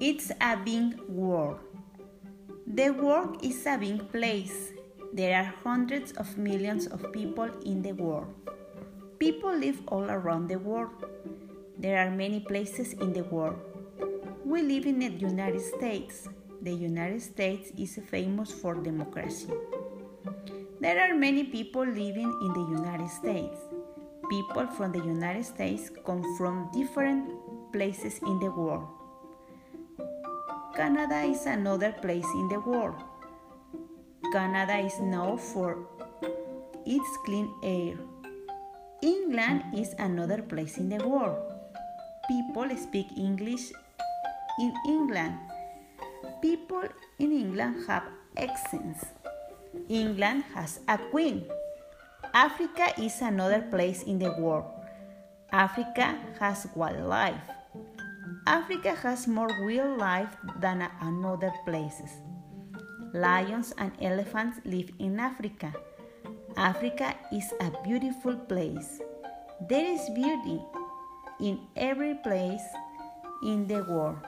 It's a big world. The world is a big place. There are hundreds of millions of people in the world. People live all around the world. There are many places in the world. We live in the United States. The United States is famous for democracy. There are many people living in the United States. People from the United States come from different places in the world. Canada is another place in the world. Canada is known for its clean air. England is another place in the world. People speak English in England. People in England have accents. England has a queen. Africa is another place in the world. Africa has wildlife. Africa has more wildlife than another places. Lions and elephants live in Africa. Africa is a beautiful place. There is beauty in every place in the world.